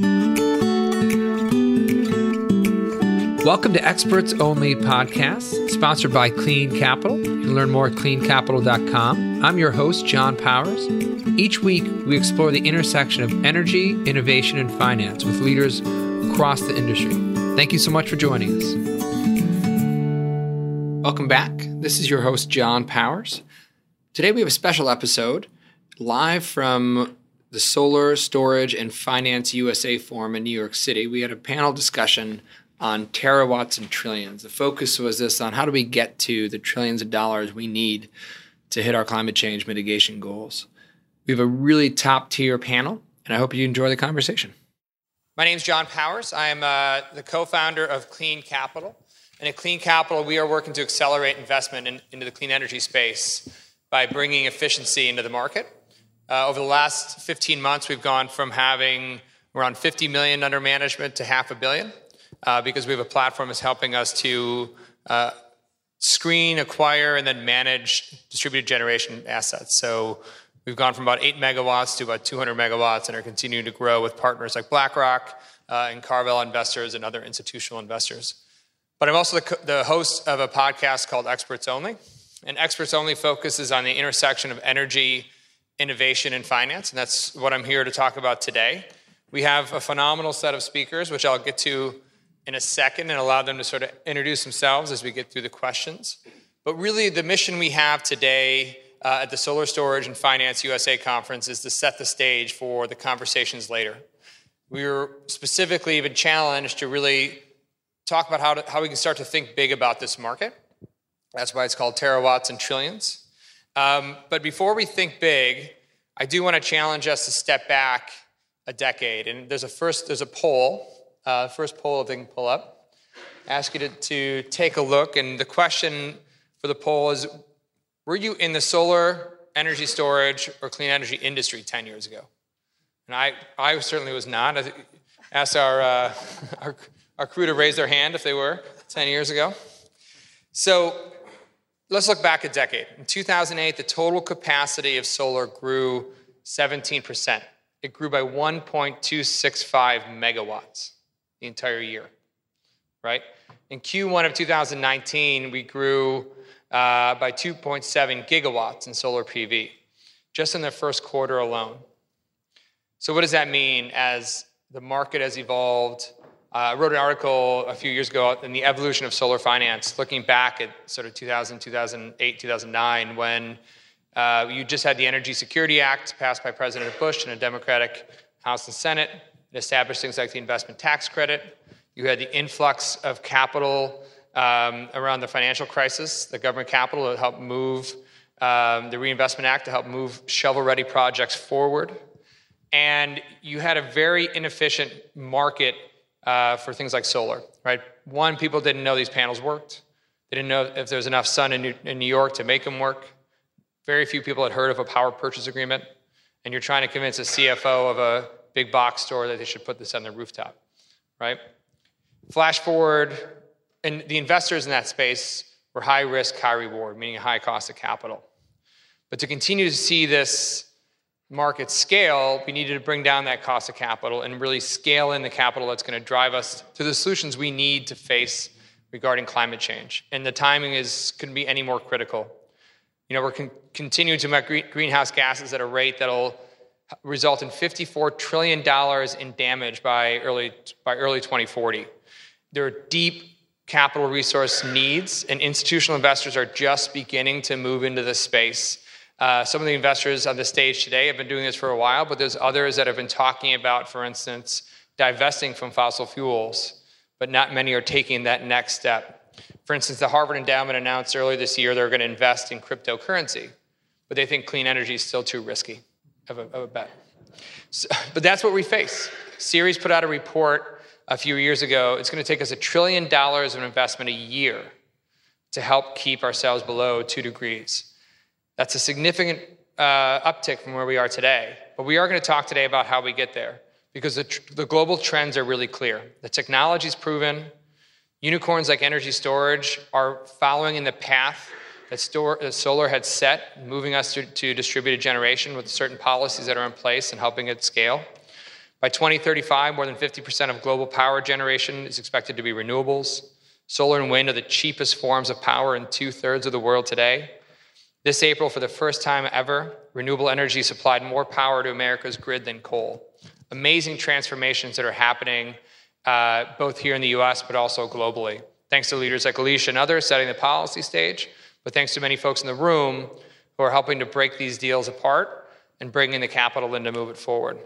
Welcome to Experts Only Podcast, sponsored by Clean Capital. You can learn more at cleancapital.com. I'm your host, John Powers. Each week, we explore the intersection of energy, innovation, and finance with leaders across the industry. Thank you so much for joining us. Welcome back. This is your host, John Powers. Today, we have a special episode live from the Solar Storage and Finance USA Forum in New York City. We had a panel discussion on terawatts and trillions. The focus was this on how do we get to the trillions of dollars we need to hit our climate change mitigation goals. We have a really top tier panel, and I hope you enjoy the conversation. My name is John Powers. I am uh, the co founder of Clean Capital. And at Clean Capital, we are working to accelerate investment in, into the clean energy space by bringing efficiency into the market. Uh, over the last 15 months, we've gone from having around 50 million under management to half a billion uh, because we have a platform that's helping us to uh, screen, acquire, and then manage distributed generation assets. So we've gone from about 8 megawatts to about 200 megawatts and are continuing to grow with partners like BlackRock uh, and CarVal investors and other institutional investors. But I'm also the, the host of a podcast called Experts Only. And Experts Only focuses on the intersection of energy, innovation, and finance. And that's what I'm here to talk about today. We have a phenomenal set of speakers, which I'll get to in a second and allow them to sort of introduce themselves as we get through the questions. But really, the mission we have today uh, at the Solar Storage and Finance USA conference is to set the stage for the conversations later. We were specifically even challenged to really talk about how, to, how we can start to think big about this market. That's why it's called terawatts and trillions. Um, but before we think big, I do want to challenge us to step back a decade. And there's a first, there's a poll uh, first poll, if they can pull up. Ask you to, to take a look. And the question for the poll is Were you in the solar energy storage or clean energy industry 10 years ago? And I, I certainly was not. I asked our, uh, our, our crew to raise their hand if they were 10 years ago. So let's look back a decade. In 2008, the total capacity of solar grew 17%. It grew by 1.265 megawatts the entire year, right? In Q1 of 2019, we grew uh, by 2.7 gigawatts in solar PV, just in the first quarter alone. So, what does that mean as the market has evolved? Uh, I wrote an article a few years ago in the evolution of solar finance, looking back at sort of 2000, 2008, 2009, when uh, you just had the Energy Security Act passed by President Bush in a Democratic House and Senate. It established things like the investment tax credit. You had the influx of capital um, around the financial crisis, the government capital to help move um, the Reinvestment Act to help move shovel ready projects forward. And you had a very inefficient market uh, for things like solar, right? One, people didn't know these panels worked. They didn't know if there was enough sun in New, in New York to make them work. Very few people had heard of a power purchase agreement. And you're trying to convince a CFO of a big box store that they should put this on their rooftop, right? Flash forward, and the investors in that space were high risk, high reward, meaning a high cost of capital. But to continue to see this market scale, we needed to bring down that cost of capital and really scale in the capital that's going to drive us to the solutions we need to face regarding climate change. And the timing is couldn't be any more critical. You know, we're con- continuing to emit greenhouse gases at a rate that'll result in $54 trillion in damage by early, by early 2040. There are deep capital resource needs, and institutional investors are just beginning to move into this space. Uh, some of the investors on the stage today have been doing this for a while, but there's others that have been talking about, for instance, divesting from fossil fuels, but not many are taking that next step. For instance, the Harvard Endowment announced earlier this year they're going to invest in cryptocurrency, but they think clean energy is still too risky of a, of a bet. So, but that's what we face. Ceres put out a report a few years ago. It's going to take us a trillion dollars of investment a year to help keep ourselves below two degrees. That's a significant uh, uptick from where we are today. But we are going to talk today about how we get there because the, tr- the global trends are really clear. The technology is proven. Unicorns like energy storage are following in the path that, store, that solar had set, moving us to, to distributed generation with certain policies that are in place and helping it scale. By 2035, more than 50% of global power generation is expected to be renewables. Solar and wind are the cheapest forms of power in two thirds of the world today. This April, for the first time ever, renewable energy supplied more power to America's grid than coal. Amazing transformations that are happening uh, both here in the US but also globally. Thanks to leaders like Alicia and others setting the policy stage, but thanks to many folks in the room who are helping to break these deals apart and bringing the capital in to move it forward.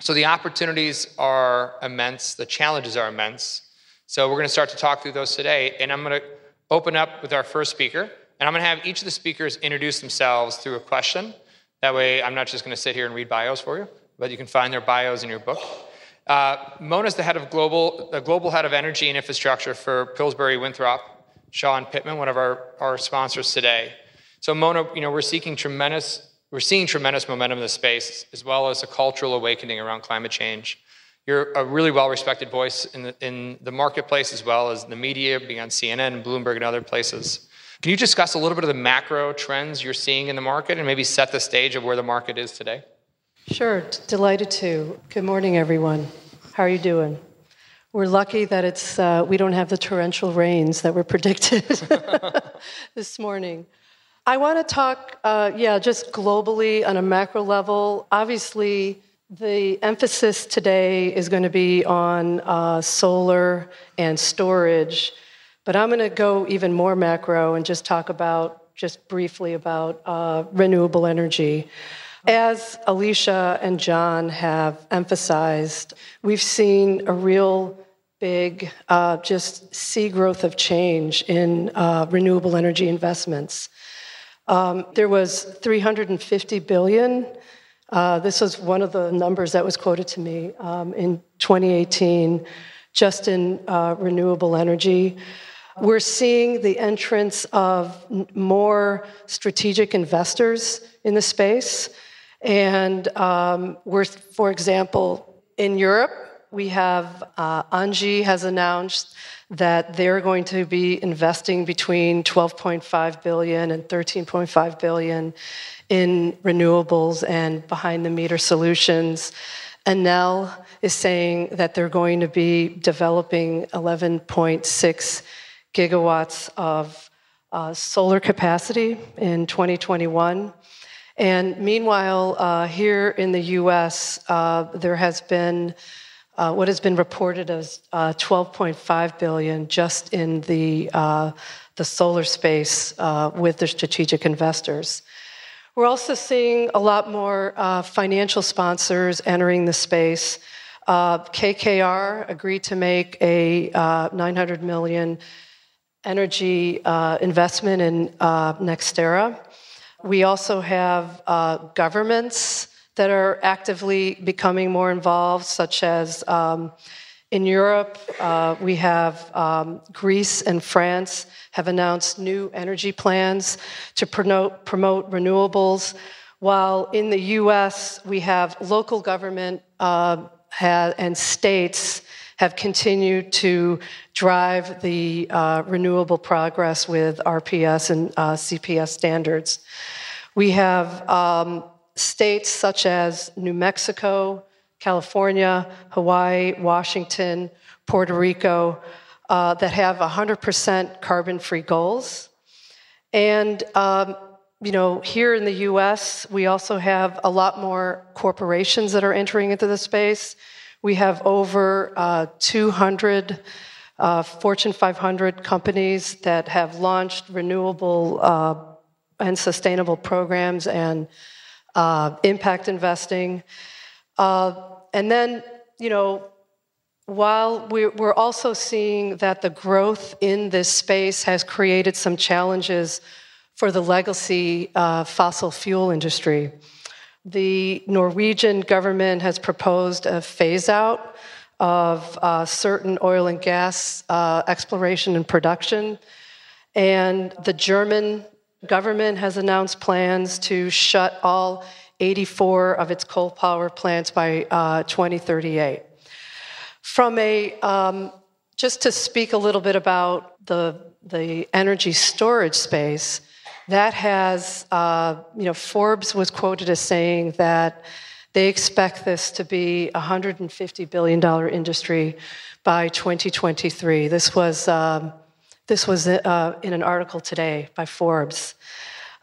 So the opportunities are immense, the challenges are immense. So we're going to start to talk through those today, and I'm going to open up with our first speaker, and I'm going to have each of the speakers introduce themselves through a question. That way, I'm not just going to sit here and read bios for you, but you can find their bios in your book. Uh, Mona's the head of global, the global head of energy and infrastructure for Pillsbury Winthrop, Shaw Pittman, one of our, our sponsors today. So Mona, you know, we're seeking tremendous we're seeing tremendous momentum in the space, as well as a cultural awakening around climate change. You're a really well respected voice in the, in the marketplace, as well as the media, being on CNN and Bloomberg and other places. Can you discuss a little bit of the macro trends you're seeing in the market and maybe set the stage of where the market is today? Sure, delighted to. Good morning, everyone. How are you doing? We're lucky that it's uh, we don't have the torrential rains that were predicted this morning. I want to talk, uh, yeah, just globally on a macro level. Obviously, the emphasis today is going to be on uh, solar and storage, but I'm going to go even more macro and just talk about, just briefly about uh, renewable energy. As Alicia and John have emphasized, we've seen a real big, uh, just sea growth of change in uh, renewable energy investments. Um, there was 350 billion. Uh, this was one of the numbers that was quoted to me um, in 2018, just in uh, renewable energy. We're seeing the entrance of more strategic investors in the space. And um, we're, for example, in Europe, we have uh, Engie has announced that they're going to be investing between 12.5 billion and 13.5 billion in renewables and behind the meter solutions. Enel is saying that they're going to be developing 11.6 gigawatts of uh, solar capacity in 2021. And meanwhile, uh, here in the US, uh, there has been uh, what has been reported as uh, 12.5 billion just in the uh, the solar space uh, with the strategic investors. We're also seeing a lot more uh, financial sponsors entering the space. KKR agreed to make a 900 million energy investment in NextEra. We also have governments that are actively becoming more involved, such as um, in Europe, uh, we have um, Greece and France have announced new energy plans to promote, promote renewables, while in the US, we have local government uh, and states have continued to drive the uh, renewable progress with RPS and uh, CPS standards. We have um, states such as New Mexico, California, Hawaii, Washington, Puerto Rico uh, that have 100% carbon free goals. And, um, you know, here in the US, we also have a lot more corporations that are entering into the space. We have over uh, 200 uh, Fortune 500 companies that have launched renewable uh, and sustainable programs and uh, impact investing. Uh, and then, you know, while we're also seeing that the growth in this space has created some challenges for the legacy uh, fossil fuel industry, the Norwegian government has proposed a phase out of uh, certain oil and gas uh, exploration and production. And the German government has announced plans to shut all 84 of its coal power plants by uh, 2038. From a, um, just to speak a little bit about the, the energy storage space, that has, uh, you know, Forbes was quoted as saying that They expect this to be a $150 billion industry by 2023. This was, um, this was uh, in an article today by Forbes.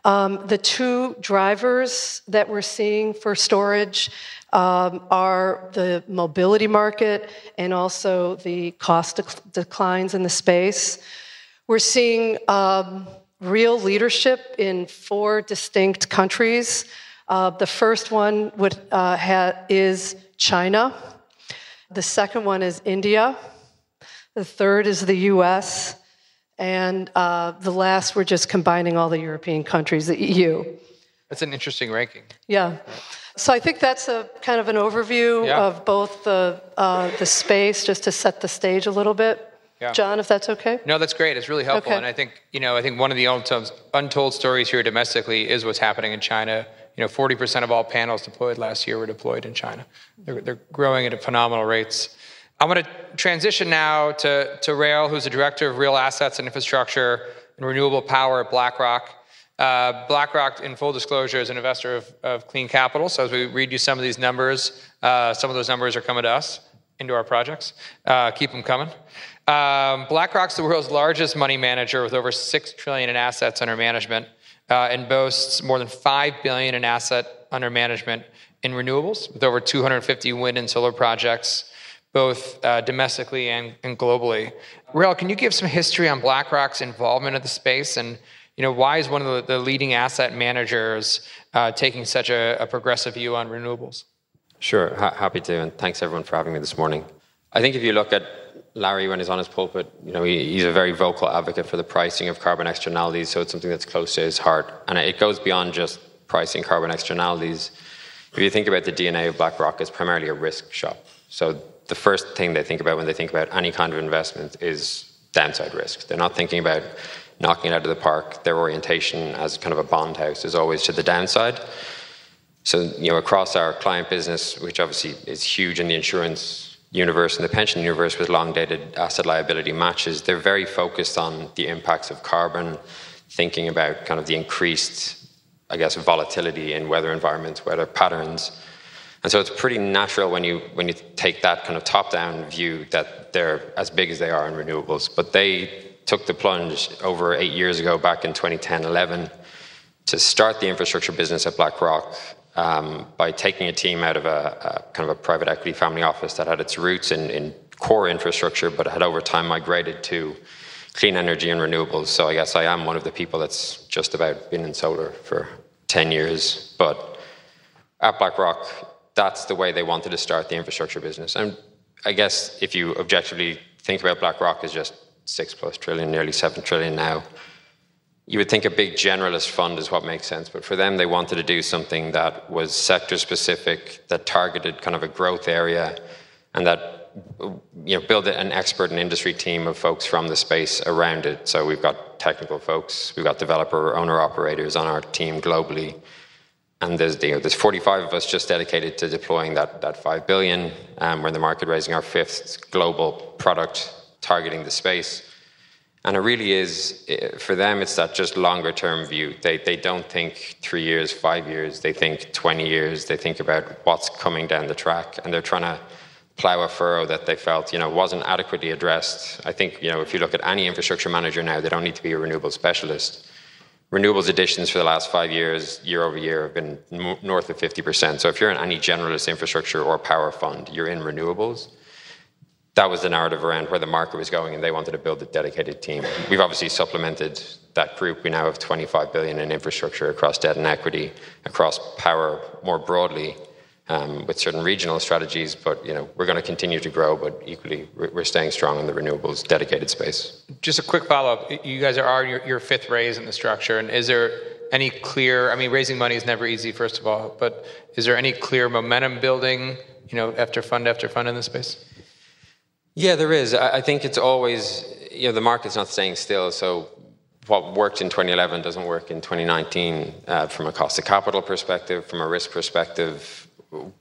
Um, the two drivers that we're seeing for storage um, are the mobility market and also the cost dec- declines in the space. We're seeing um, real leadership in four distinct countries. Uh, the first one would, uh, ha- is China. The second one is India. The third is the US. And uh, the last, we're just combining all the European countries, the EU. That's an interesting ranking. Yeah. So I think that's a kind of an overview yeah. of both the, uh, the space, just to set the stage a little bit. Yeah. John, if that's okay. No, that's great. It's really helpful, okay. and I think you know, I think one of the untold, untold stories here domestically is what's happening in China. You know, 40% of all panels deployed last year were deployed in China. They're, they're growing at phenomenal rates. I'm going to transition now to, to Rael, who's the director of real assets and infrastructure and renewable power at BlackRock. Uh, BlackRock, in full disclosure, is an investor of, of, clean capital. So as we read you some of these numbers, uh, some of those numbers are coming to us into our projects. Uh, keep them coming. Um, BlackRock's the world's largest money manager with over six trillion in assets under management, uh, and boasts more than five billion in asset under management in renewables, with over 250 wind and solar projects both uh, domestically and, and globally. Rael, can you give some history on BlackRock's involvement in the space and you know, why is one of the, the leading asset managers uh, taking such a, a, progressive view on renewables? Sure, ha- happy to, and thanks everyone for having me this morning. I think if you look at Larry when he's on his pulpit, you know, he, he's a very vocal advocate for the pricing of carbon externalities, so it's something that's close to his heart. And it goes beyond just pricing carbon externalities. If you think about the DNA of BlackRock, it's primarily a risk shop. So the first thing they think about when they think about any kind of investment is downside risk. They're not thinking about knocking it out of the park. Their orientation as kind of a bond house is always to the downside. So, you know, across our client business, which obviously is huge in the insurance universe and the pension universe with long dated asset liability matches, they're very focused on the impacts of carbon, thinking about kind of the increased, I guess, volatility in weather environments, weather patterns. And so it's pretty natural when you when you take that kind of top-down view that they're as big as they are in renewables. But they took the plunge over eight years ago, back in 2010, 11, to start the infrastructure business at BlackRock um, by taking a team out of a, a, kind of a private equity family office that had its roots in, in core infrastructure, but had over time migrated to clean energy and renewables. So I guess I am one of the people that's just about been in solar for 10 years. But at BlackRock, that's the way they wanted to start the infrastructure business. And I guess if you objectively think about BlackRock as just six plus trillion, nearly seven trillion now, you would think a big generalist fund is what makes sense. But for them, they wanted to do something that was sector specific, that targeted kind of a growth area, and that you know build an expert and industry team of folks from the space around it. So we've got technical folks, we've got developer, owner operators on our team globally and there's, you know, there's 45 of us just dedicated to deploying that, that 5 billion. Um, we're in the market raising our fifth global product targeting the space. And it really is, eh, for them, it's that just longer term view. They, they don't think three years, five years, they think 20 years. They think about what's coming down the track, and they're trying to plow a furrow that they felt you know wasn't adequately addressed. I think you know if you look at any infrastructure manager now, they don't need to be a renewable specialist renewables additions for the last five years, year over year, have been north of 50%. So if you're in any generalist infrastructure or power fund, you're in renewables. That was the narrative around where the market was going, and they wanted to build a dedicated team. We've obviously supplemented that group. We now have 25 billion in infrastructure across debt and equity, across power more broadly um, with certain regional strategies, but you know we're going to continue to grow. But equally, we're staying strong in the renewables dedicated space. Just a quick follow up: you guys are your, your fifth raise in the structure, and is there any clear? I mean, raising money is never easy, first of all, but is there any clear momentum building? You know, after fund after fund in the space. Yeah, there is. I think it's always you know the market's not staying still, so what worked in 2011 doesn't work in 2019 uh, from a cost of capital perspective, from a risk perspective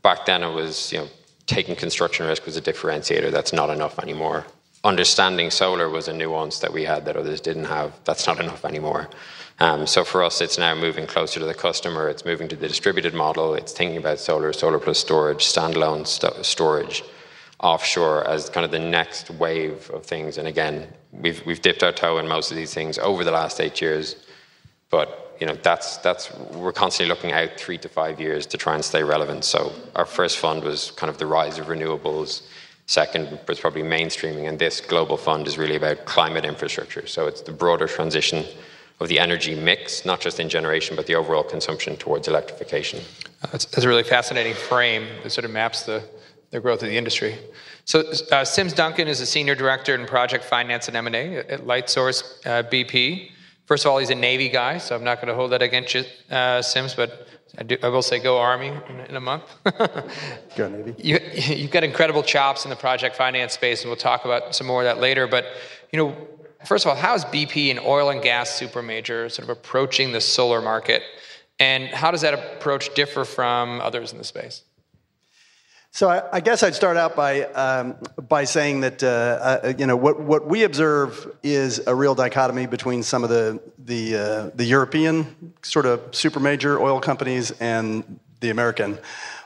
back then it was, you know, taking construction risk was a differentiator. That's not enough anymore. understanding solar was a nuance that we had that others didn't have. That's not enough anymore. Um, so for us, it's now moving closer to the customer. It's moving to the distributed model. It's thinking about solar, solar plus storage, standalone st- storage, offshore as kind of the next wave of things. And again, we've we've dipped our toe in most of these things over the last eight years, but you know that's that's we're constantly looking out three to five years to try and stay relevant. So our first fund was kind of the rise of renewables. Second was probably mainstreaming, and this global fund is really about climate infrastructure. So it's the broader transition of the energy mix, not just in generation, but the overall consumption towards electrification. That's, that's a really fascinating frame that sort of maps the, the growth of the industry. So uh, Sims Duncan is a senior director in project finance and M&A at Lightsource uh, BP. First of all, he's a Navy guy, so I'm not going to hold that against you, uh, Sims, but I, do, I, will say go Army in, in a month. go Navy. You, you've got incredible chops in the project finance space, and we'll talk about some more of that later. But you know, First of all, how is BP an oil and gas supermajor sort of approaching the solar market? And how does that approach differ from others in the space? So I, I guess I'd start out by um, by saying that uh, uh, you know what what we observe is a real dichotomy between some of the the uh, the European sort of super major oil companies and the American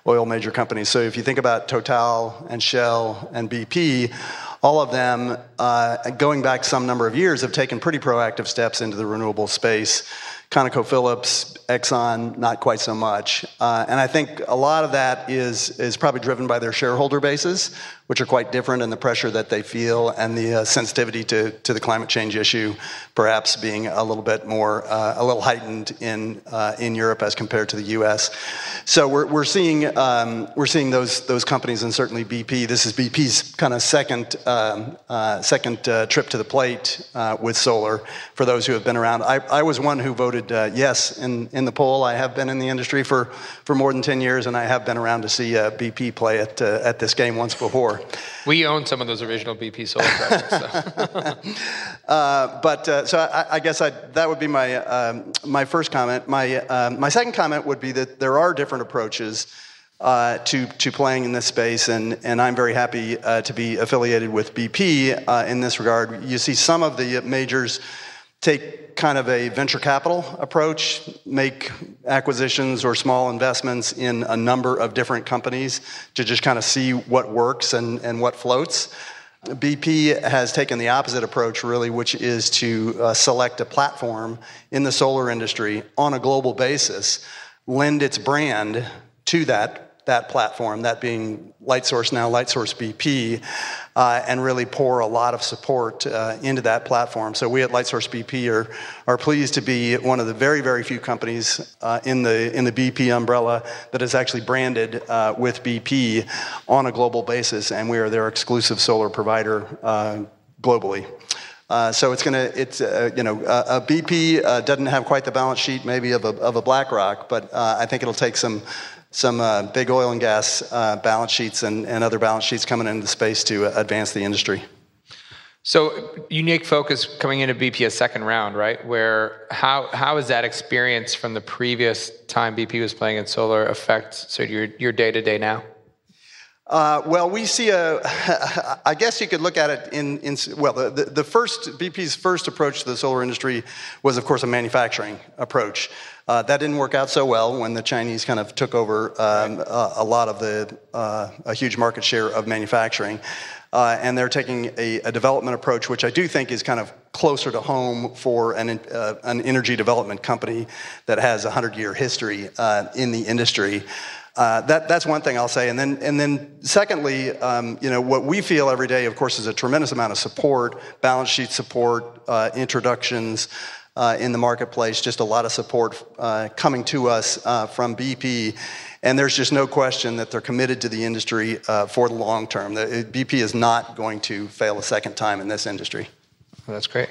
oil major companies. So if you think about Total and Shell and BP, all of them, uh, going back some number of years, have taken pretty proactive steps into the renewable space. ConocoPhillips, Exxon, not quite so much. Uh, and I think a lot of that is, is probably driven by their shareholder bases, which are quite different, and the pressure that they feel, and the uh, sensitivity to, to the climate change issue, perhaps being a little bit more, uh, a little heightened in, uh, in Europe as compared to the U.S. So we're, we're seeing, um, we're seeing those, those companies, and certainly BP. This is BP's kind of second, um, uh, second uh, trip to the plate uh, with solar for those who have been around. I, I was one who voted yes in, in the poll. I have been in the industry for, for more than 10 years, and I have been around to see BP play at, at this game once before. We own some of those original BP solar projects. So. uh, but uh, so I, I guess I, that would be my um, my first comment. My um, my second comment would be that there are different approaches. Uh, to to playing in this space, and and I'm very happy uh, to be affiliated with BP uh, in this regard. You see some of the majors take kind of a venture capital approach, make acquisitions or small investments in a number of different companies to just kind of see what works and, and what floats. BP has taken the opposite approach, really, which is to uh, select a platform in the solar industry on a global basis, lend its brand to that that platform, that being Lightsource now, Lightsource BP, uh, and really pour a lot of support uh, into that platform. So we at Lightsource BP are, are pleased to be one of the very, very few companies uh, in, the, in the BP umbrella that is actually branded uh, with BP on a global basis, and we are their exclusive solar provider uh, globally. Uh, so it's going to, it's, uh, you know, uh, a BP uh, doesn't have quite the balance sheet maybe of a, of a BlackRock, but I think it'll take some some uh, big oil and gas uh, balance sheets and, and other balance sheets coming into the space to uh, advance the industry. So unique focus coming into BP a second round, right? Where how how is that experience from the previous time BP was playing in solar affect so your your day to day now? Uh, well, we see a. I guess you could look at it in, in well, the, the first BP's first approach to the solar industry was, of course, a manufacturing approach. Uh, that didn't work out so well when the Chinese kind of took over um, a, a, lot of the uh, a huge market share of manufacturing. Uh, and they're taking a, a, development approach, which I do think is kind of closer to home for an, uh, an energy development company that has a 100 year history uh, in the industry. Uh, that, that's one thing I'll say. And then, and then secondly, um, you know, what we feel every day, of course, is a tremendous amount of support, balance sheet support, uh, introductions, uh, in the marketplace, just a lot of support uh, coming to us uh, from BP. And there's just no question that they're committed to the industry uh, for the long term. The, BP is not going to fail a second time in this industry. Well, that's great.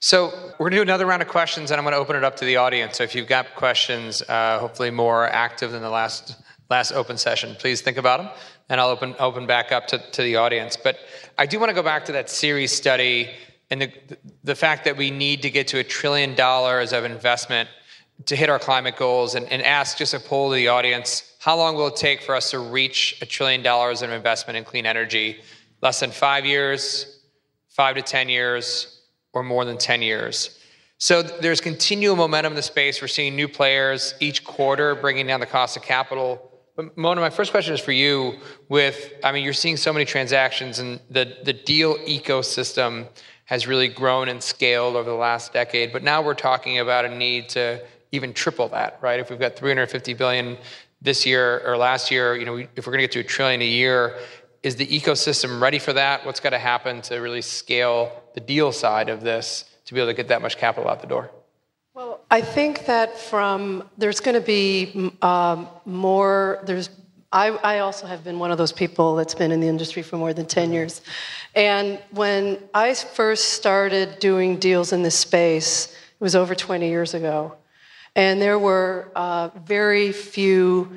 So we're going to do another round of questions, and I'm going to open it up to the audience. So if you've got questions, uh, hopefully more active than the last last open session, please think about them, and I'll open open back up to, to the audience. But I do want to go back to that Ceres study and the, the fact that we need to get to a trillion dollars of investment to hit our climate goals and, and ask just a poll to the audience how long will it take for us to reach a trillion dollars of investment in clean energy? Less than five years, five to 10 years, or more than 10 years. So there's continual momentum in the space. We're seeing new players each quarter bringing down the cost of capital. But Mona, my first question is for you. With, I mean, you're seeing so many transactions, and the, the deal ecosystem has really grown and scaled over the last decade. But now we're talking about a need to even triple that, right? If we've got 350 billion this year or last year, you know, if we're going to get to a trillion a year, is the ecosystem ready for that? What's got to happen to really scale the deal side of this to be able to get that much capital out the door? Well, I think that from there's going to be um, more. There's I, I, also have been one of those people that's been in the industry for more than 10 years. And when I first started doing deals in this space, it was over 20 years ago. And there were uh, very few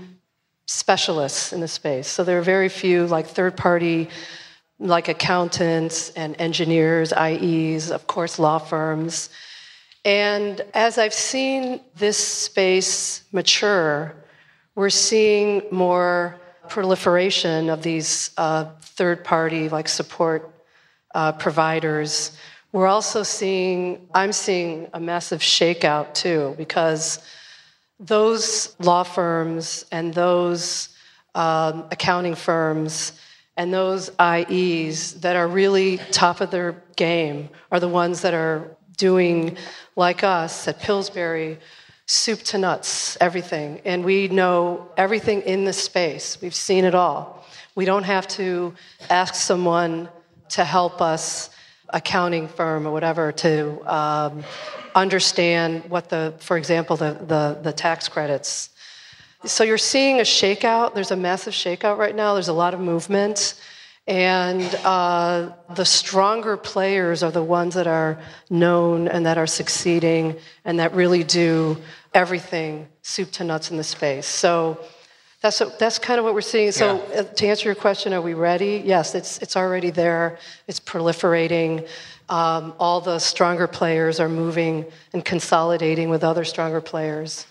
specialists in the space. So there were very few, like third party, like accountants and engineers, IEs, of course, law firms. And as I've seen this space mature, we're seeing more proliferation of these uh, third party like support uh, providers. We're also seeing, I'm seeing a massive shakeout too, because those law firms and those um, accounting firms and those IEs that are really top of their game are the ones that are doing, like us at Pillsbury, soup to nuts, everything. And we know everything in this space. We've seen it all. We don't have to ask someone to help us, accounting firm or whatever, to um, understand what the, for example, the, the, the tax credits. So you're seeing a shakeout. There's a massive shakeout right now. There's a lot of movement. And uh, the stronger players are the ones that are known and that are succeeding and that really do everything soup to nuts in the space. So that's, what, that's kind of what we're seeing. So yeah. Uh, to answer your question, are we ready? Yes, it's, it's already there. It's proliferating. Um, all the stronger players are moving and consolidating with other stronger players.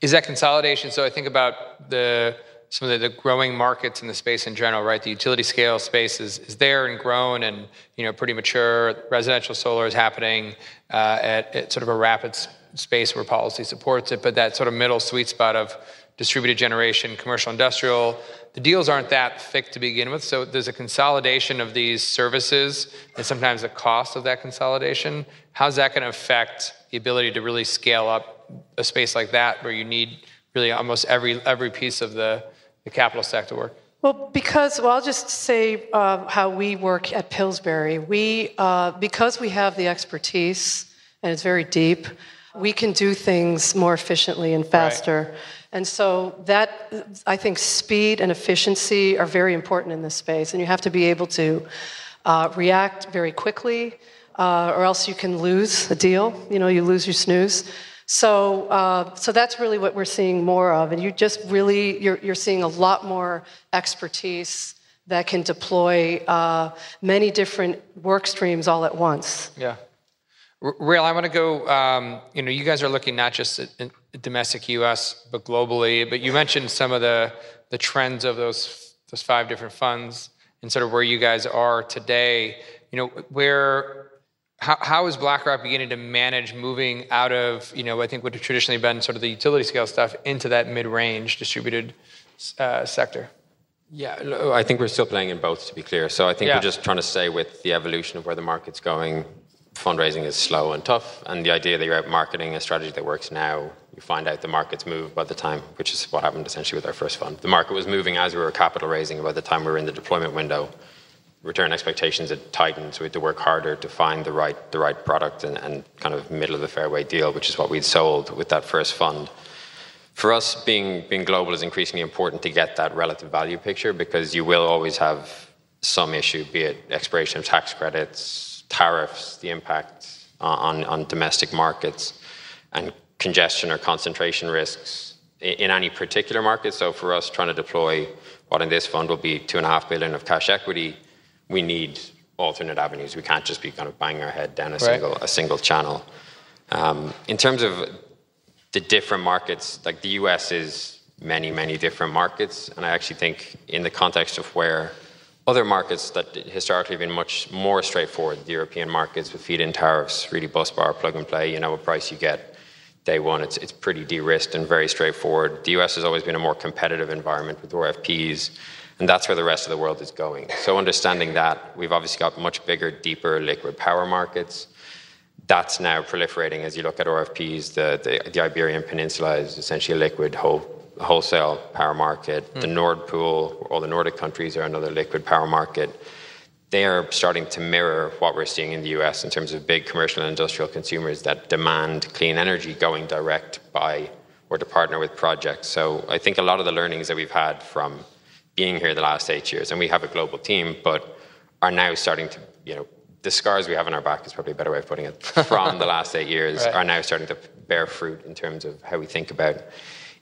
Is that consolidation? So I think about the some of the, the, growing markets in the space in general, right? The utility scale space is, is there and grown and you know pretty mature. Residential solar is happening uh, at, at, sort of a rapid space where policy supports it, but that sort of middle sweet spot of distributed generation, commercial, industrial, the deals aren't that thick to begin with. So there's a consolidation of these services and sometimes the cost of that consolidation. How's that going to affect the ability to really scale up a space like that where you need really almost every every piece of the the capital to work? Well, because well, I'll just say uh, how we work at Pillsbury. We uh, because we have the expertise and it's very deep. We can do things more efficiently and faster. Right. And so that I think speed and efficiency are very important in this space, and you have to be able to uh, react very quickly, uh, or else you can lose a deal. You know, you lose your snooze. So, uh, so that's really what we're seeing more of, and you just really you're, you're seeing a lot more expertise that can deploy uh, many different work streams all at once. Yeah. Rael, I want to go. Um, you know, you guys are looking not just at, domestic U.S. but globally. But you mentioned some of the the trends of those those five different funds and sort of where you guys are today. You know, where how, how is BlackRock beginning to manage moving out of, you know, I think what had traditionally been sort of the utility scale stuff into that mid range distributed uh, sector? Yeah, I think we're still playing in both, to be clear. So I think yeah. we're just trying to say with the evolution of where the market's going, fundraising is slow and tough. And the idea that you're out marketing a strategy that works now, you find out the market's moved by the time, which is what happened essentially with our first fund. The market was moving as we were capital raising, by the time we were in the deployment window, return expectations had tightened, so we had to work harder to find the right the right product and, and kind of middle of the fairway deal, which is what we'd sold with that first fund. For us, being being global is increasingly important to get that relative value picture because you will always have some issue, be it expiration of tax credits, tariffs, the impact on, on domestic markets, and congestion or concentration risks in any particular market. So for us, trying to deploy what in this fund will be two and a half billion of cash equity we need alternate avenues. We can't just be kind of banging our head down a right. single a single channel. Um, in terms of the different markets, like the US is many many different markets, and I actually think in the context of where other markets that historically have been much more straightforward, the European markets with feed-in tariffs, really bus bar, plug and play, you know what price you get day one. It's, it's pretty de-risked and very straightforward. The US has always been a more competitive environment with RFPs, and that's where the rest of the world is going. So understanding that, we've obviously got much bigger, deeper liquid power markets. That's now proliferating as you look at RFPs. The, the, the Iberian Peninsula is essentially a liquid whole wholesale power market. Mm. The Nord Pool, all the Nordic countries are another liquid power market. They are starting to mirror what we're seeing in the US in terms of big commercial and industrial consumers that demand clean energy going direct by or to partner with projects. So I think a lot of the learnings that we've had from being here the last eight years, and we have a global team, but are now starting to, you know, the scars we have on our back is probably a better way of putting it from the last eight years right. are now starting to bear fruit in terms of how we think about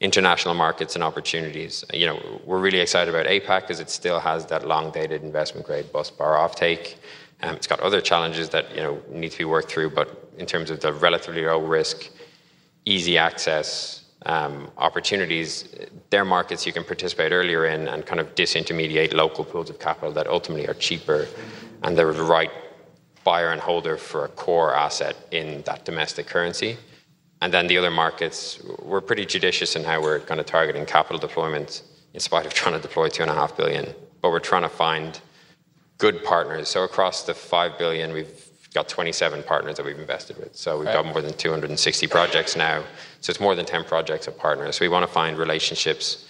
international markets and opportunities. You know, we're really excited about APAC because it still has that long-dated investment-grade bus bar offtake. Um, it's got other challenges that you know need to be worked through, but in terms of the relatively low risk, easy access um, opportunities, they're markets you can participate earlier in and kind of disintermediate local pools of capital that ultimately are cheaper and they're the right buyer and holder for a core asset in that domestic currency. And then the other markets, we're pretty judicious in how we're kind of targeting capital deployment in spite of trying to deploy two and a half billion. But we're trying to find good partners. So across the five billion, we've got 27 partners that we've invested with. So we've right. got more than 260 projects now. So it's more than 10 projects of partners. So we want to find relationships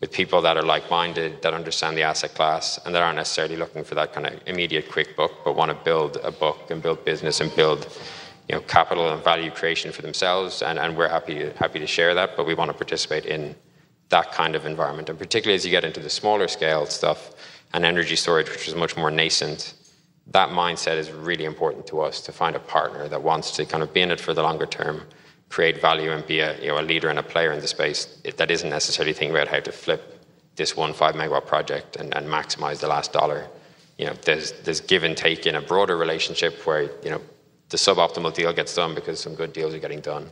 with people that are like-minded, that understand the asset class, and that aren't necessarily looking for that kind of immediate quick book, but want to build a book and build business and build you know, capital and value creation for themselves, and, and we're happy happy to share that, but we want to participate in that kind of environment. And particularly as you get into the smaller scale stuff and energy storage, which is much more nascent, that mindset is really important to us to find a partner that wants to kind of be in it for the longer term, create value, and be a, you know, a leader and a player in the space that isn't necessarily thinking about how to flip this one five megawatt project and, and maximize the last dollar. You know, there's, there's give and take in a broader relationship where, you know, the suboptimal deal gets done because some good deals are getting done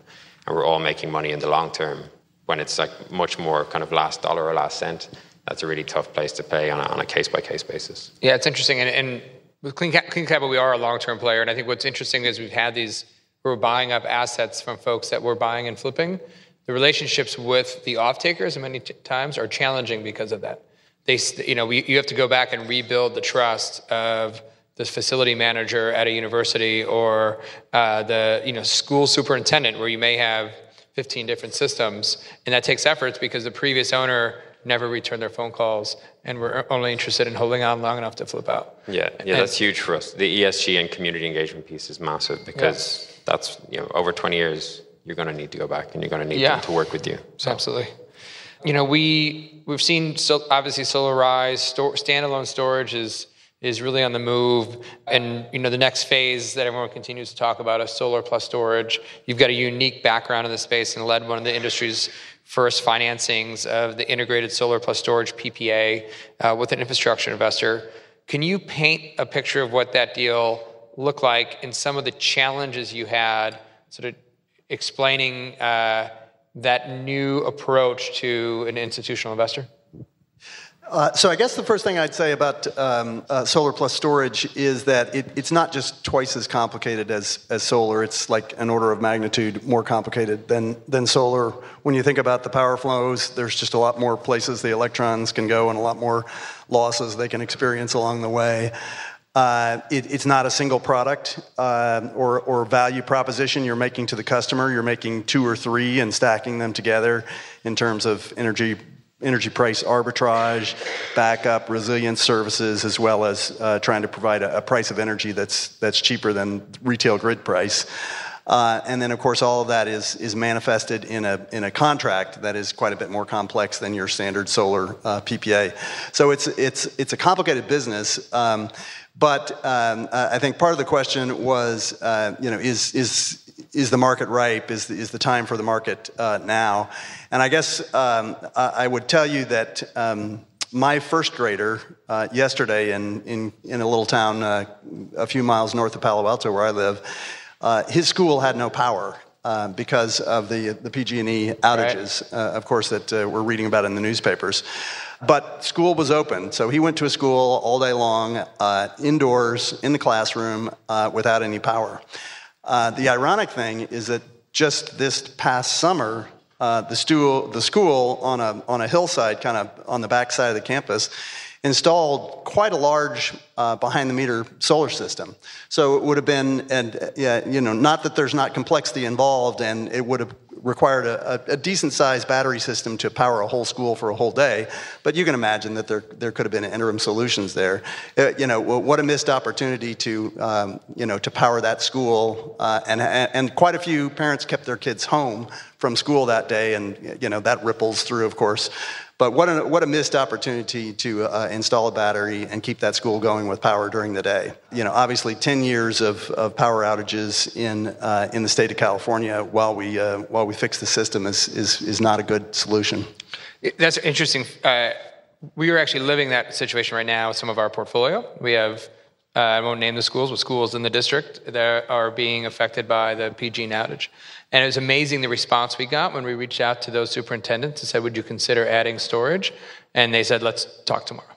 and we're all making money in the long term. When it's like much more kind of last dollar or last cent, that's a really tough place to play on a case by case basis. Yeah, it's interesting. And, and with Clean, Clean Capital, we are a long term player. And I think what's interesting is we've had these, we're buying up assets from folks that we're buying and flipping. The relationships with the off takers many t- times are challenging because of that. They, you know, we, you have to go back and rebuild the trust of the facility manager at a university or uh, the you know school superintendent where you may have 15 different systems and that takes efforts because the previous owner never returned their phone calls and we're only interested in holding on long enough to flip out yeah yeah and, that's huge for us the esg and community engagement piece is massive because yeah. that's you know over 20 years you're going to need to go back and you're going to need yeah. them to work with you so. absolutely you know we we've seen so obviously Solarise store, standalone storage is is really on the move. And you know, the next phase that everyone continues to talk about is solar plus storage. You've got a unique background in the space and led one of the industry's first financings of the integrated solar plus storage PPA uh, with an infrastructure investor. Can you paint a picture of what that deal looked like and some of the challenges you had, sort of explaining uh, that new approach to an institutional investor? Uh, so I guess the first thing I'd say about um, uh, solar plus storage is that it, it's not just twice as complicated as, as solar. It's like an order of magnitude more complicated than, than solar. When you think about the power flows, there's just a lot more places the electrons can go and a lot more losses they can experience along the way. Uh, it, it's not a single product uh, or, or value proposition you're making to the customer. You're making two or three and stacking them together in terms of energy energy price arbitrage, backup, resilience services, as well as uh, trying to provide a, a, price of energy that's, that's cheaper than retail grid price. Uh, and then, of course, all of that is, is manifested in a, in a contract that is quite a bit more complex than your standard solar uh, PPA. So it's, it's, it's a complicated business. Um, but um, I think part of the question was, uh, you know, is, is, is the market ripe? Is the, is the time for the market uh, now? And I guess um, I would tell you that um, my first grader uh, yesterday in, in, in, a little town uh, a few miles north of Palo Alto where I live, uh, his school had no power uh, because of the the PG&E outages, right. uh, of course, that uh, we're reading about in the newspapers. But school was open, so he went to a school all day long, uh, indoors in the classroom, uh, without any power. Uh, the ironic thing is that just this past summer, the, stool, the school on a on a hillside, kind of on the backside of the campus, installed quite a large uh, behind the meter solar system. So it would have been, and yeah, you know, not that there's not complexity involved, and it would have required a, a, decent sized battery system to power a whole school for a whole day. But you can imagine that there, there could have been interim solutions there. Uh, you know, what a missed opportunity to, um, you know, to power that school. Uh, and, and quite a few parents kept their kids home from school that day, and, you know, that ripples through, of course, but what a, what a missed opportunity to uh, install a battery and keep that school going with power during the day. You know, obviously, 10 years of, of power outages in, uh, in the state of California while we, uh, while we fix the system is, is, is not a good solution. That's interesting. Uh, we are actually living that situation right now with some of our portfolio. We have uh, I won't name the schools, but schools in the district that are being affected by the PG outage. And it was amazing the response we got when we reached out to those superintendents and said, Would you consider adding storage? And they said, Let's talk tomorrow.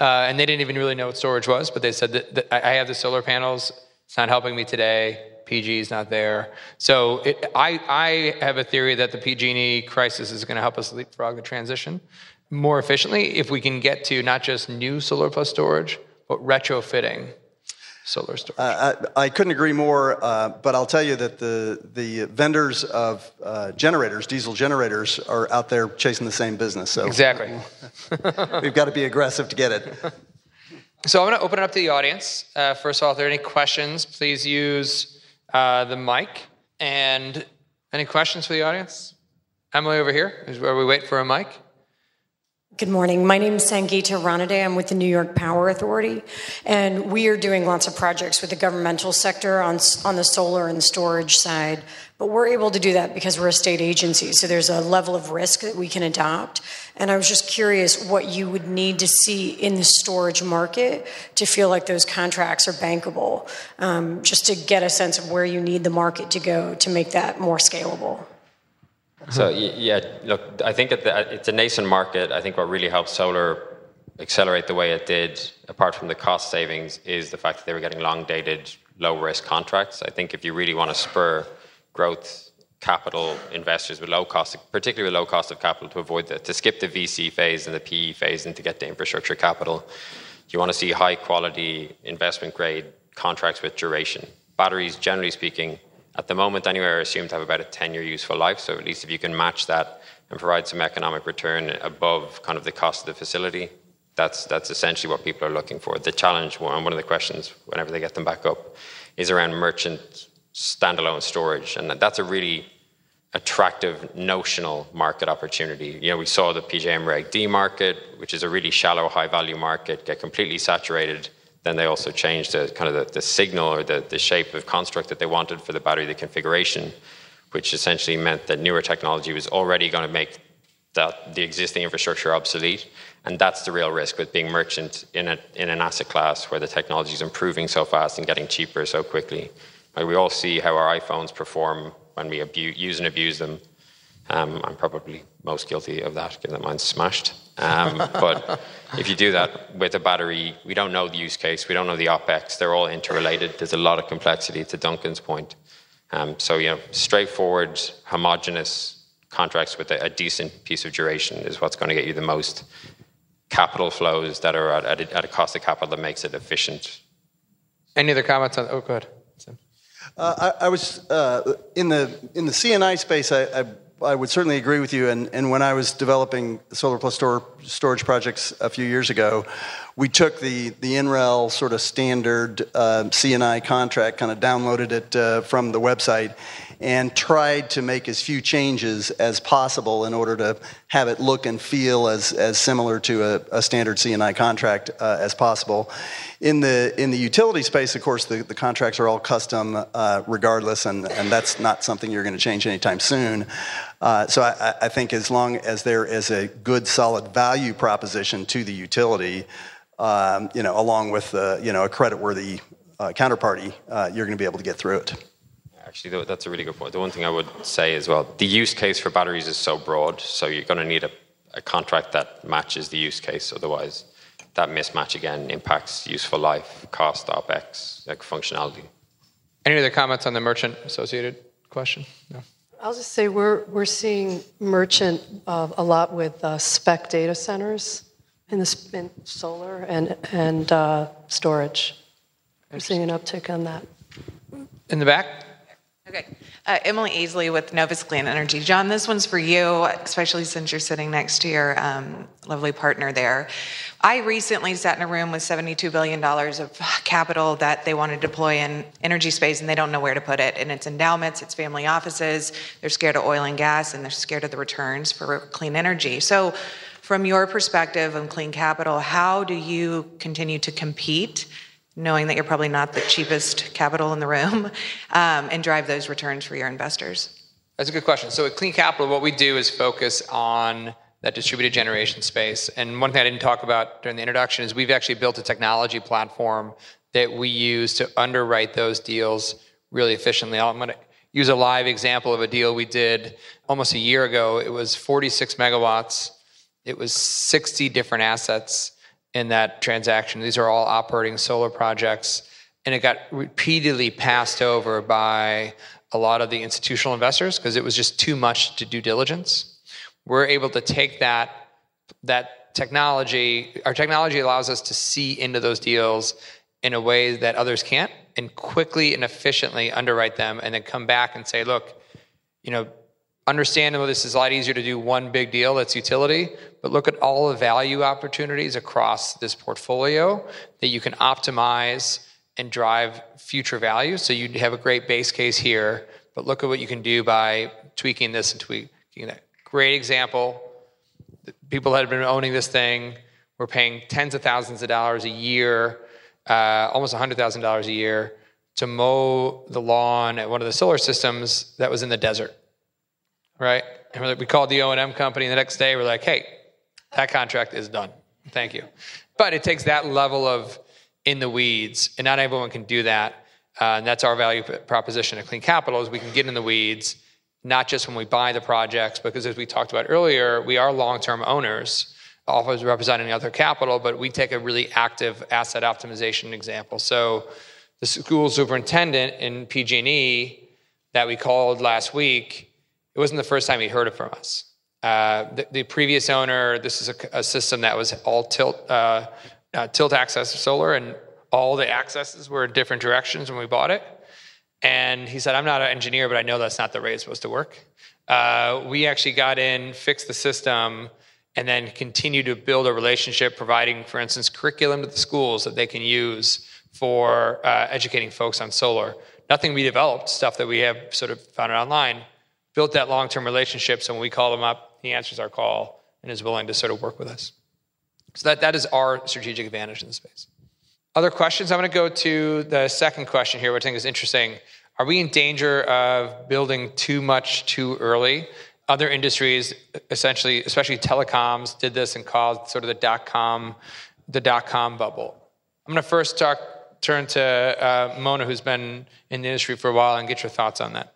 Uh, and they didn't even really know what storage was, but they said that, that I have the solar panels. It's not helping me today. PG is not there. So it, I, I have a theory that the PG&E crisis is going to help us leapfrog the transition more efficiently if we can get to not just new solar plus storage, but retrofitting solar storage. Uh, I, I, couldn't agree more, uh, but I'll tell you that the, the vendors of uh, generators, diesel generators, are out there chasing the same business. So exactly. we've got to be aggressive to get it. So I'm going to open it up to the audience. Uh, first of all, if there are any questions, please use uh, the mic. And any questions for the audience? Emily over here, is where we wait for a mic. Good morning. My name is Sangeeta Ranade. I'm with the New York Power Authority, and we are doing lots of projects with the governmental sector on, on the solar and storage side. But we're able to do that because we're a state agency, so there's a level of risk that we can adopt. And I was just curious what you would need to see in the storage market to feel like those contracts are bankable, um, just to get a sense of where you need the market to go to make that more scalable. So yeah, look, I think uh, it's a nascent market. I think what really helped solar accelerate the way it did, apart from the cost savings, is the fact that they were getting long-dated, low-risk contracts. I think if you really want to spur growth, capital investors with low cost, particularly with low cost of capital, to avoid the, to skip the VC phase and the PE phase and to get the infrastructure capital, you want to see high-quality investment-grade contracts with duration. Batteries, generally speaking, at the moment, anyway, are assumed to have about a 10 year useful life. So at least if you can match that and provide some economic return above kind of the cost of the facility, that's, that's essentially what people are looking for. The challenge, and one of the questions whenever they get them back up, is around merchant standalone storage. And that's a really attractive notional market opportunity. You know, we saw the PJM Reg D market, which is a really shallow, high value market, get completely saturated then they also changed the kind of the, the signal or the, the shape of construct that they wanted for the battery, the configuration, which essentially meant that newer technology was already going to make that, the existing infrastructure obsolete. And that's the real risk with being merchant in, a, in an asset class where the technology is improving so fast and getting cheaper so quickly. Like we all see how our iPhones perform when we use and abuse them. Um, I'm probably most guilty of that, given that mine's smashed. Um, but if you do that with a battery, we don't know the use case, we don't know the OPEX, they're all interrelated. There's a lot of complexity, to Duncan's point. Um, so, you know, straightforward, homogenous contracts with a, a, decent piece of duration is what's going to get you the most capital flows that are at, at, a, at a cost of capital that makes it efficient. Any other comments on? Oh, go ahead. Uh, I, I, was uh, in the in the C&I space. I, I I would certainly agree with you. And, and when I was developing solar plus store, storage projects a few years ago, we took the, the NREL sort of standard uh, C&I contract, kind of downloaded it uh, from the website, and tried to make as few changes as possible in order to have it look and feel as, as similar to a, a standard C&I contract uh, as possible. In the, in the utility space, of course, the, the contracts are all custom uh, regardless, and, and that's not something you're going to change anytime soon. Uh, so I, I, think as long as there is a good, solid value proposition to the utility, um, you know, along with uh, you know a creditworthy uh, counterparty, uh, you're going to be able to get through it. Actually, that's a really good point. The one thing I would say as well, the use case for batteries is so broad, so you're going to need a, a contract that matches the use case. Otherwise, that mismatch again impacts useful life, cost, OPEX, like functionality. Any other comments on the merchant associated question? No. I'll just say we're, we're seeing merchant uh, a lot with uh, spec data centers in, the, in solar and, and uh, storage. We're seeing an uptick on that. In the back? Okay. Uh, Emily Aisley with Novus Clean Energy. John, this one's for you, especially since you're sitting next to your um, lovely partner there. I recently sat in a room with $72 billion of capital that they want to deploy in energy space and they don't know where to put it. And it's endowments, it's family offices, they're scared of oil and gas, and they're scared of the returns for clean energy. So, from your perspective on clean capital, how do you continue to compete? Knowing that you're probably not the cheapest capital in the room, um, and drive those returns for your investors? That's a good question. So at Clean Capital, what we do is focus on that distributed generation space. And one thing I didn't talk about during the introduction is we've actually built a technology platform that we use to underwrite those deals really efficiently. I'm going to use a live example of a deal we did almost a year ago. It was 46 megawatts. It was 60 different assets in that transaction. These are all operating solar projects. And it got repeatedly passed over by a lot of the institutional investors because it was just too much to due diligence. We're able to take that, that technology, our technology allows us to see into those deals in a way that others can't and quickly and efficiently underwrite them and then come back and say, look, you know, understandable this is a lot easier to do one big deal that's utility, but look at all the value opportunities across this portfolio that you can optimize and drive future value. So you have a great base case here, but look at what you can do by tweaking this and tweaking that. Great example. People that have been owning this thing were paying tens of thousands of dollars a year, uh, almost $100,000 a year, to mow the lawn at one of the solar systems that was in the desert right? And we called the O&M company the next day. We're like, hey, that contract is done. Thank you. But it takes that level of in the weeds, and not everyone can do that. Uh, and that's our value proposition at Clean Capital is we can get in the weeds, not just when we buy the projects, because as we talked about earlier, we are long-term owners, always representing other capital, but we take a really active asset optimization example. So the school superintendent in PG&E that we called last week it wasn't the first time he'd heard it from us. Uh, the, the, previous owner, this is a, a system that was all tilt, uh, uh, tilt axis solar, and all the axes were in different directions when we bought it. And he said, I'm not an engineer, but I know that's not the way it's supposed to work. Uh, we actually got in, fixed the system, and then continued to build a relationship, providing, for instance, curriculum to the schools that they can use for uh, educating folks on solar. Nothing we developed, stuff that we have sort of found online built that long term relationship. So when we call him up, he answers our call and is willing to sort of work with us. So that, that is our strategic advantage in the space. Other questions? I'm going to go to the second question here, which I think is interesting. Are we in danger of building too much too early? Other industries, essentially, especially telecoms, did this and caused sort of the dot com, the dot com bubble. I'm going to first talk, turn to uh, Mona, who's been in the industry for a while, and get your thoughts on that.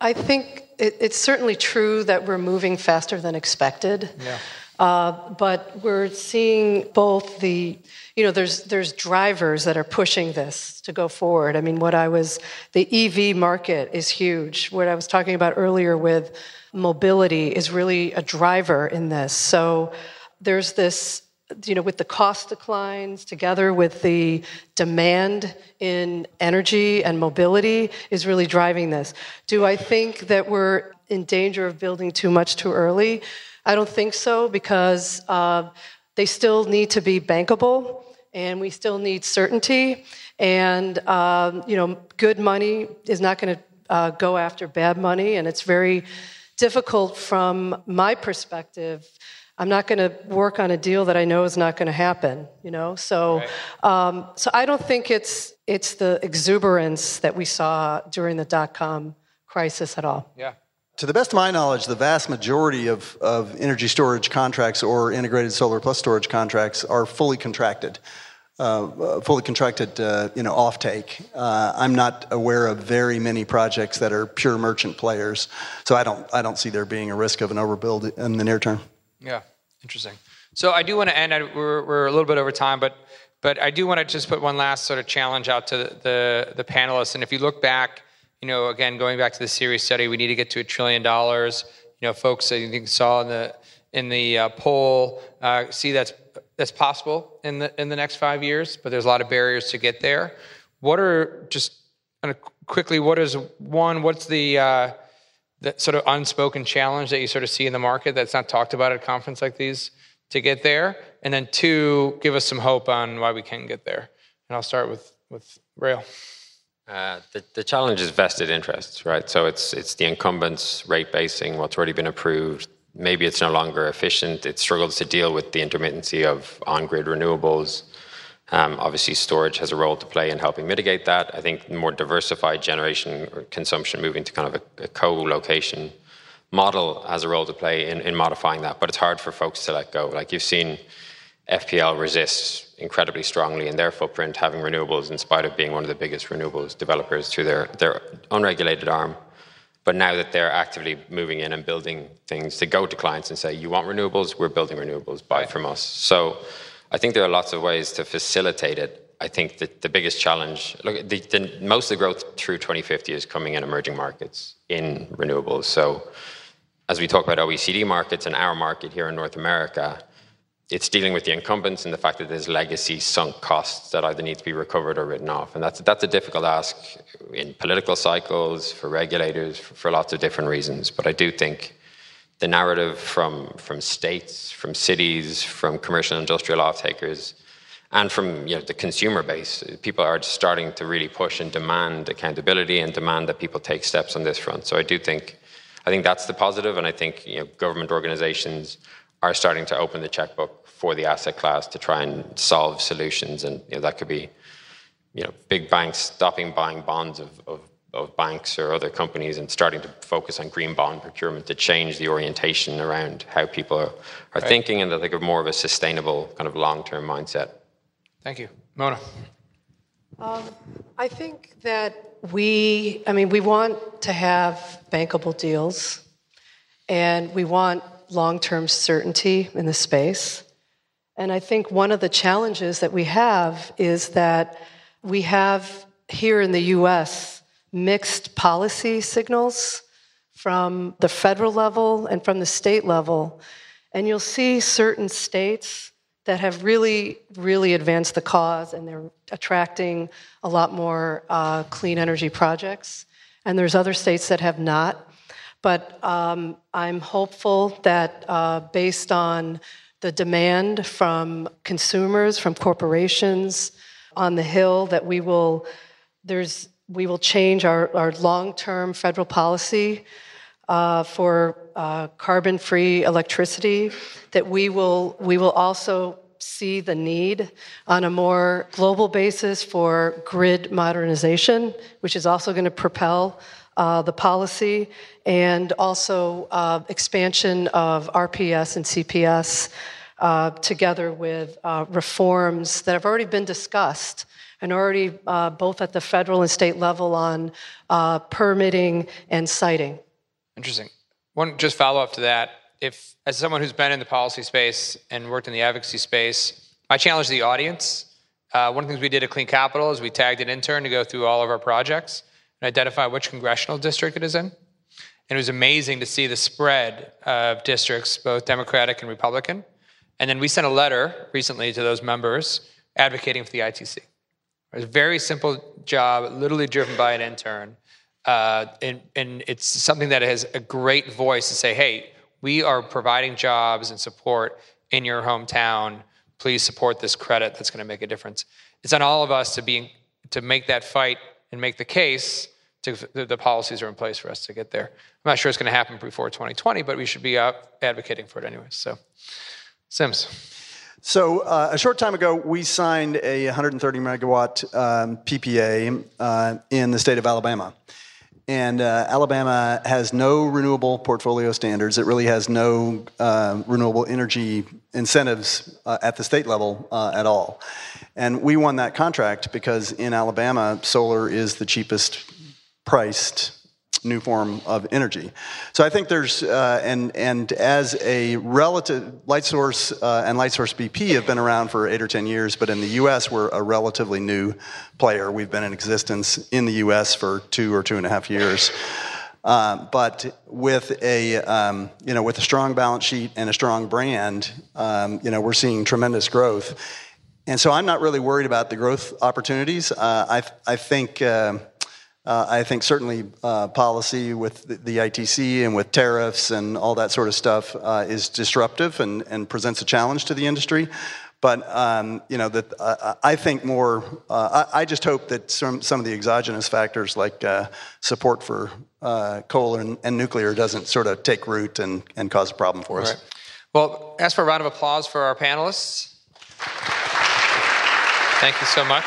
I think it, it's certainly true that we're moving faster than expected. Yeah. Uh, but we're seeing both the, you know, there's there's drivers that are pushing this to go forward. I mean, what I was, the EV market is huge. What I was talking about earlier with mobility is really a driver in this. So there's this you know, with the cost declines together with the demand in energy and mobility is really driving this. Do I think that we're in danger of building too much too early? I don't think so because uh, they still need to be bankable and we still need certainty. And, um, you know, good money is not going to uh, go after bad money, and it's very difficult from my perspective I'm not going to work on a deal that I know is not going to happen. You know, so right. um, so I don't think it's it's the exuberance that we saw during the dot com crisis at all. Yeah. To the best of my knowledge, the vast majority of, of energy storage contracts or integrated solar plus storage contracts are fully contracted. uh, fully contracted, uh, you know, offtake. Uh, I'm not aware of very many projects that are pure merchant players, so I don't I don't see there being a risk of an overbuild in the near term. Yeah, interesting. So I do want to end. We're, we're a little bit over time, but but I do want to just put one last sort of challenge out to the, the, the panelists. And if you look back, you know, again going back to the Ceres study, we need to get to a trillion dollars. You know, folks, I think saw in the in the uh, poll uh, see that's that's possible in the in the next five years, but there's a lot of barriers to get there. What are just kind of quickly? What is one? What's the uh, the sort of unspoken challenge that you sort of see in the market that's not talked about at a conference like these to get there? And then two, give us some hope on why we can get there. And I'll start with with Rail. Uh, the, the challenge is vested interests, right? So it's it's the incumbents rate basing what's already been approved, maybe it's no longer efficient. It struggles to deal with the intermittency of on grid renewables. Um, obviously, storage has a role to play in helping mitigate that. I think more diversified generation or consumption, moving to kind of a, a co location model, has a role to play in, in modifying that. But it's hard for folks to let go. Like you've seen FPL resist incredibly strongly in their footprint, having renewables in spite of being one of the biggest renewables developers through their, their unregulated arm. But now that they're actively moving in and building things to go to clients and say, you want renewables? We're building renewables, buy from us. So I think there are lots of ways to facilitate it. I think that the biggest challenge, look, the, the, most of the growth through 2050 is coming in emerging markets in renewables. So as we talk about OECD markets and our market here in North America, it's dealing with the incumbents and the fact that there's legacy sunk costs that either need to be recovered or written off. And that's, that's a difficult ask in political cycles, for regulators, for, for lots of different reasons. But I do think the narrative from, from states, from cities, from commercial and industrial off takers, and from you know, the consumer base, people are starting to really push and demand accountability and demand that people take steps on this front. So I do think, I think that's the positive, and I think you know, government organizations are starting to open the checkbook for the asset class to try and solve solutions. And you know, that could be you know, big banks stopping buying bonds of, of, of, banks or other companies and starting to focus on green bond procurement to change the orientation around how people are, are right. thinking and that they have more of a sustainable kind of long-term mindset. Thank you. Mona. Um, I think that we, I mean, we want to have bankable deals and we want long term certainty in the space. And I think one of the challenges that we have is that we have here in the US mixed policy signals from the federal level and from the state level. And you'll see certain states that have really, really advanced the cause and they're attracting a lot more uh, clean energy projects. And there's other states that have not. But um, I'm hopeful that uh, based on the demand from consumers, from corporations on the Hill, that we will, there's, we will change our, our long term federal policy uh, for uh, carbon free electricity, that we will, we will also see the need on a more global basis for grid modernization, which is also going to propel uh, the policy, and also uh, expansion of RPS and CPS uh, together with uh, reforms that have already been discussed and already uh, both at the federal and state level on uh, permitting and siting. Interesting. One just follow up to that. If, as someone who's been in the policy space and worked in the advocacy space, I challenge the audience. one of the things we did at Clean Capital is we tagged an intern to go through all of our projects and identify which congressional district it is in. And it was amazing to see the spread of districts, both Democratic and Republican. And then we sent a letter recently to those members advocating for the ITC. It was a very simple job, literally driven by an intern. Uh, and, and it's something that has a great voice to say, hey, we are providing jobs and support in your hometown. Please support this credit that's going to make a difference. It's on all of us to be to make that fight and make the case to, the, policies are in place for us to get there. I'm not sure it's going to happen before 2020, but we should be advocating for it anyway. So, Sims. So, uh, a short time ago, we signed a 130 megawatt um, PPA uh, in the state of Alabama. And uh, Alabama has no renewable portfolio standards. It really has no uh, renewable energy incentives uh, at the state level uh, at all. And we won that contract because in Alabama, solar is the cheapest priced new form of energy. So I think there's, uh, and, and as a relative, Lightsource uh, and Lightsource BP have been around for eight or 10 years, but in the US, we're a relatively new player. We've been in existence in the US for two or two and a half years. Uh, but with a um, you know with a strong balance sheet and a strong brand, um, you know we're seeing tremendous growth, and so I'm not really worried about the growth opportunities. Uh, I I think. Uh, uh, I think certainly uh, policy with the, the, ITC and with tariffs and all that sort of stuff uh, is disruptive and, and presents a challenge to the industry. But um, you know that uh, I think more. Uh, I, I, just hope that some some of the exogenous factors like uh, support for coal and, and, nuclear doesn't sort of take root and, and cause a problem for us. Right. Well, ask for a round of applause for our panelists. Thank you so much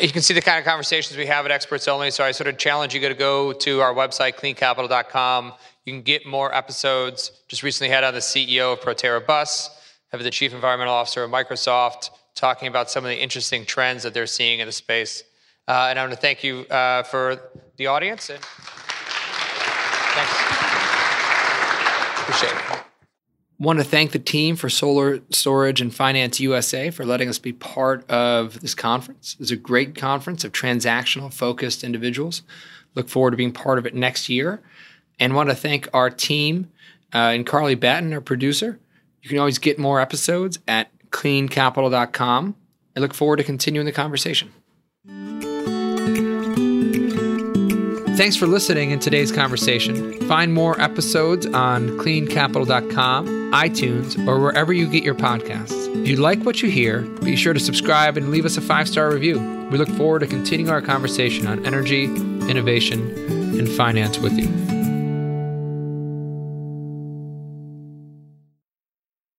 you can see the kind of conversations we have at Experts Only. So I sort of challenge you to go to our website, cleancapital.com. You can get more episodes. Just recently had on the CEO of Proterra Bus, have the Chief Environmental Officer of Microsoft, talking about some of the interesting trends that they're seeing in the space. Uh, and I want to thank you uh, for the audience. And thanks. Appreciate it. Want to thank the team for Solar Storage and Finance USA for letting us be part of this conference. It's a great conference of transactional focused individuals. Look forward to being part of it next year. And want to thank our team uh, and Carly Batten, our producer. You can always get more episodes at cleancapital.com. I look forward to continuing the conversation. Thanks for listening in today's conversation. Find more episodes on cleancapital.com, iTunes, or wherever you get your podcasts. If you like what you hear, be sure to subscribe and leave us a five star review. We look forward to continuing our conversation on energy, innovation, and finance with you.